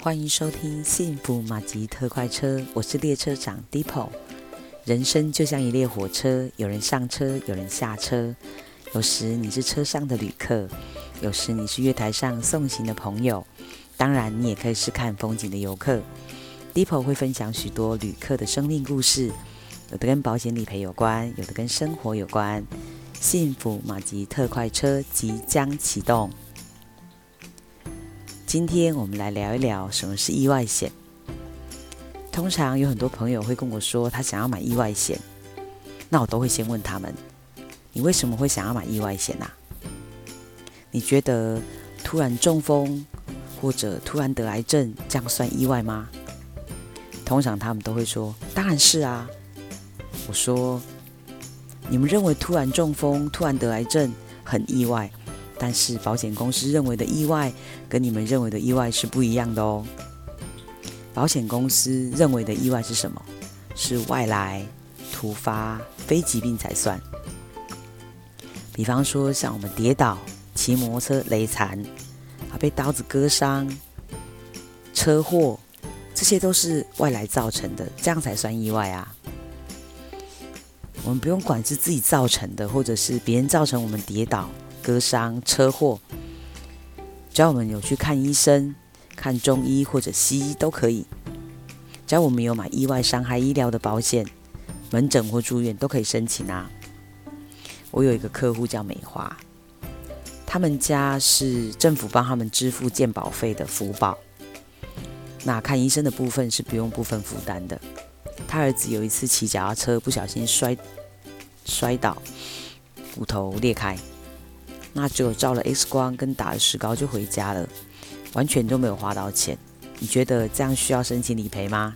欢迎收听幸福马吉特快车，我是列车长 Dipo。人生就像一列火车，有人上车，有人下车。有时你是车上的旅客，有时你是月台上送行的朋友，当然你也可以是看风景的游客。Dipo 会分享许多旅客的生命故事，有的跟保险理赔有关，有的跟生活有关。幸福马吉特快车即将启动。今天我们来聊一聊什么是意外险。通常有很多朋友会跟我说他想要买意外险，那我都会先问他们：你为什么会想要买意外险啊？你觉得突然中风或者突然得癌症，这样算意外吗？通常他们都会说：当然是啊。我说：你们认为突然中风、突然得癌症很意外？但是保险公司认为的意外跟你们认为的意外是不一样的哦。保险公司认为的意外是什么？是外来、突发、非疾病才算。比方说像我们跌倒、骑摩托车累残、啊被刀子割伤、车祸，这些都是外来造成的，这样才算意外啊。我们不用管是自己造成的，或者是别人造成我们跌倒。割伤、车祸，只要我们有去看医生、看中医或者西医都可以。只要我们有买意外伤害医疗的保险，门诊或住院都可以申请啊。我有一个客户叫美华，他们家是政府帮他们支付健保费的福保，那看医生的部分是不用部分负担的。他儿子有一次骑脚踏车不小心摔摔倒，骨头裂开。那只有照了 X 光跟打了石膏就回家了，完全都没有花到钱。你觉得这样需要申请理赔吗？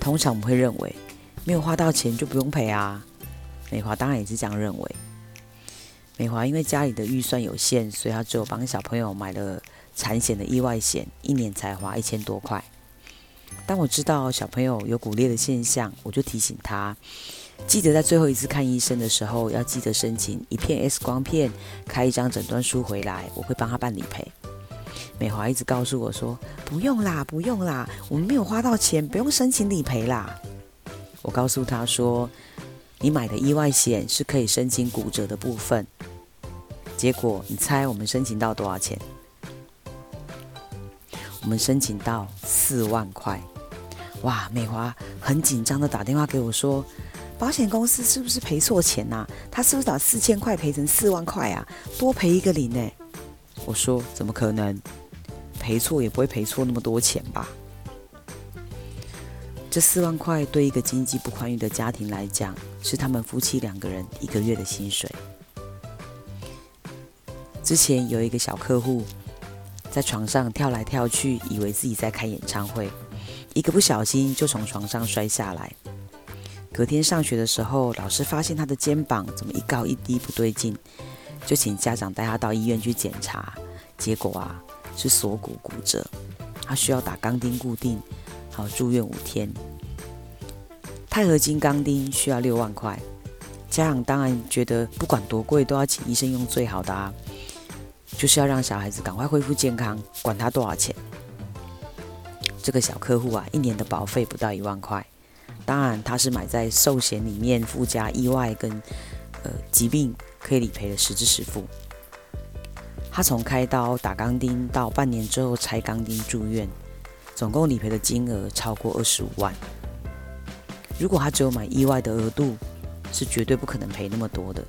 通常我们会认为，没有花到钱就不用赔啊。美华当然也是这样认为。美华因为家里的预算有限，所以她只有帮小朋友买了产险的意外险，一年才花一千多块。当我知道小朋友有骨裂的现象，我就提醒他。记得在最后一次看医生的时候，要记得申请一片 X 光片，开一张诊断书回来，我会帮他办理赔。美华一直告诉我说：“不用啦，不用啦，我们没有花到钱，不用申请理赔啦。”我告诉他说：“你买的意外险是可以申请骨折的部分。”结果你猜我们申请到多少钱？我们申请到四万块。哇！美华很紧张的打电话给我说。保险公司是不是赔错钱呐、啊？他是不是把四千块赔成四万块啊？多赔一个零呢？我说怎么可能？赔错也不会赔错那么多钱吧？这四万块对一个经济不宽裕的家庭来讲，是他们夫妻两个人一个月的薪水。之前有一个小客户在床上跳来跳去，以为自己在开演唱会，一个不小心就从床上摔下来。隔天上学的时候，老师发现他的肩膀怎么一高一低不对劲，就请家长带他到医院去检查。结果啊，是锁骨骨折，他需要打钢钉固定，好住院五天。钛合金钢钉需要六万块，家长当然觉得不管多贵都要请医生用最好的啊，就是要让小孩子赶快恢复健康，管他多少钱。这个小客户啊，一年的保费不到一万块。当然，他是买在寿险里面附加意外跟呃疾病可以理赔的实支实付。他从开刀打钢钉到半年之后拆钢钉住院，总共理赔的金额超过二十五万。如果他只有买意外的额度，是绝对不可能赔那么多的。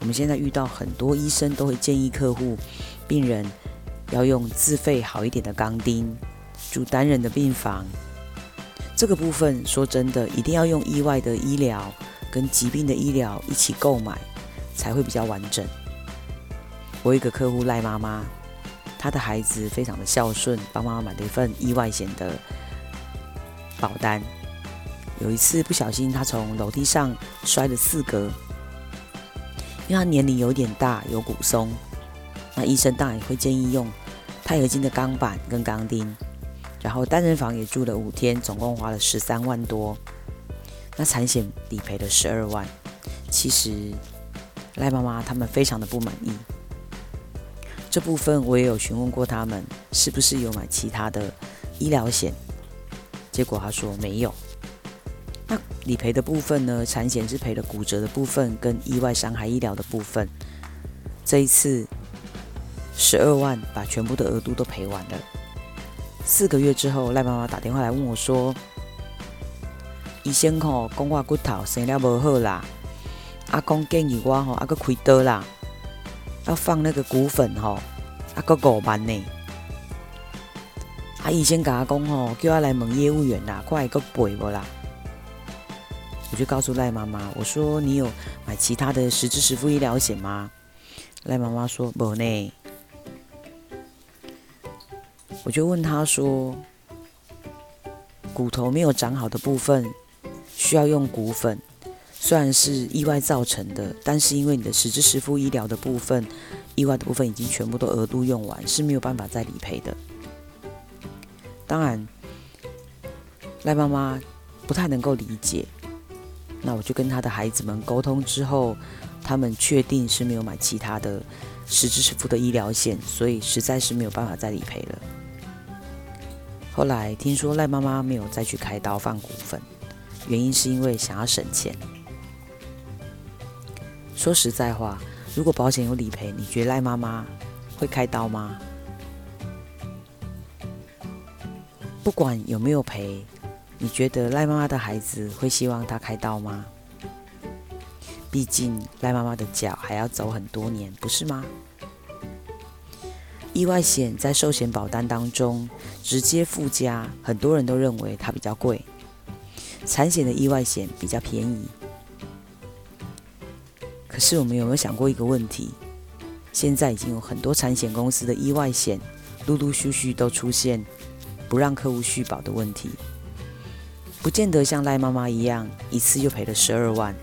我们现在遇到很多医生都会建议客户、病人要用自费好一点的钢钉，住单人的病房。这个部分说真的，一定要用意外的医疗跟疾病的医疗一起购买，才会比较完整。我一个客户赖妈妈，她的孩子非常的孝顺，帮妈妈买了一份意外险的保单。有一次不小心，她从楼梯上摔了四格，因为她年龄有点大，有骨松，那医生当然会建议用钛合金的钢板跟钢钉。然后单人房也住了五天，总共花了十三万多。那产险理赔了十二万。其实赖妈妈他们非常的不满意。这部分我也有询问过他们，是不是有买其他的医疗险？结果他说没有。那理赔的部分呢？产险是赔了骨折的部分跟意外伤害医疗的部分。这一次十二万把全部的额度都赔完了。四个月之后，赖妈妈打电话来问我说：“医生吼，讲我骨头生了无好啦，阿公建议我吼，阿个开刀啦，要放那个骨粉吼，阿个五万呢。啊，医生甲阿讲吼，叫我来问业务员啦，看会阁赔无啦。”我就告诉赖妈妈，我说：“你有买其他的实支实付医疗险吗？”赖妈妈说：“没呢。”我就问他说：“骨头没有长好的部分，需要用骨粉，虽然是意外造成的，但是因为你的实质实付医疗的部分，意外的部分已经全部都额度用完，是没有办法再理赔的。当然，赖妈妈不太能够理解。那我就跟他的孩子们沟通之后，他们确定是没有买其他的实质实付的医疗险，所以实在是没有办法再理赔了。后来听说赖妈妈没有再去开刀放骨粉，原因是因为想要省钱。说实在话，如果保险有理赔，你觉得赖妈妈会开刀吗？不管有没有赔，你觉得赖妈妈的孩子会希望她开刀吗？毕竟赖妈妈的脚还要走很多年，不是吗？意外险在寿险保单当中直接附加，很多人都认为它比较贵。产险的意外险比较便宜。可是我们有没有想过一个问题？现在已经有很多产险公司的意外险，陆陆续续都出现不让客户续保的问题，不见得像赖妈妈一样一次就赔了十二万。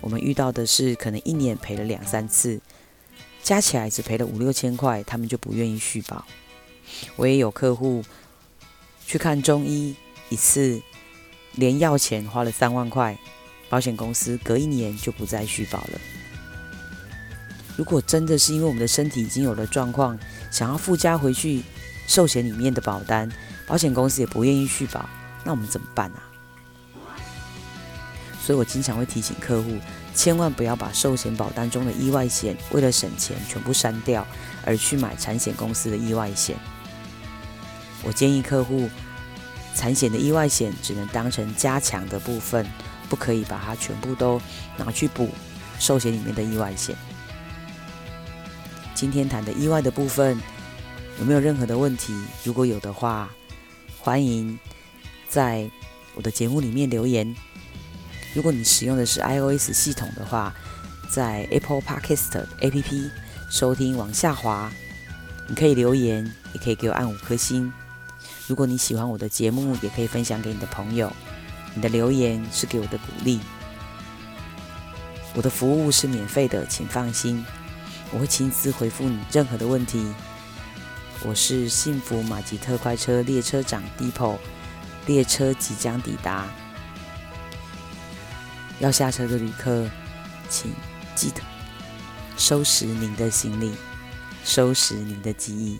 我们遇到的是可能一年赔了两三次。加起来只赔了五六千块，他们就不愿意续保。我也有客户去看中医一次，连药钱花了三万块，保险公司隔一年就不再续保了。如果真的是因为我们的身体已经有了状况，想要附加回去寿险里面的保单，保险公司也不愿意续保，那我们怎么办啊？所以我经常会提醒客户。千万不要把寿险保单中的意外险为了省钱全部删掉，而去买产险公司的意外险。我建议客户，产险的意外险只能当成加强的部分，不可以把它全部都拿去补寿险里面的意外险。今天谈的意外的部分，有没有任何的问题？如果有的话，欢迎在我的节目里面留言。如果你使用的是 iOS 系统的话，在 Apple Podcast APP 收听往下滑，你可以留言，也可以给我按五颗星。如果你喜欢我的节目，也可以分享给你的朋友。你的留言是给我的鼓励。我的服务是免费的，请放心，我会亲自回复你任何的问题。我是幸福马吉特快车列车长 Depot，列车即将抵达。要下车的旅客，请记得收拾您的行李，收拾您的记忆。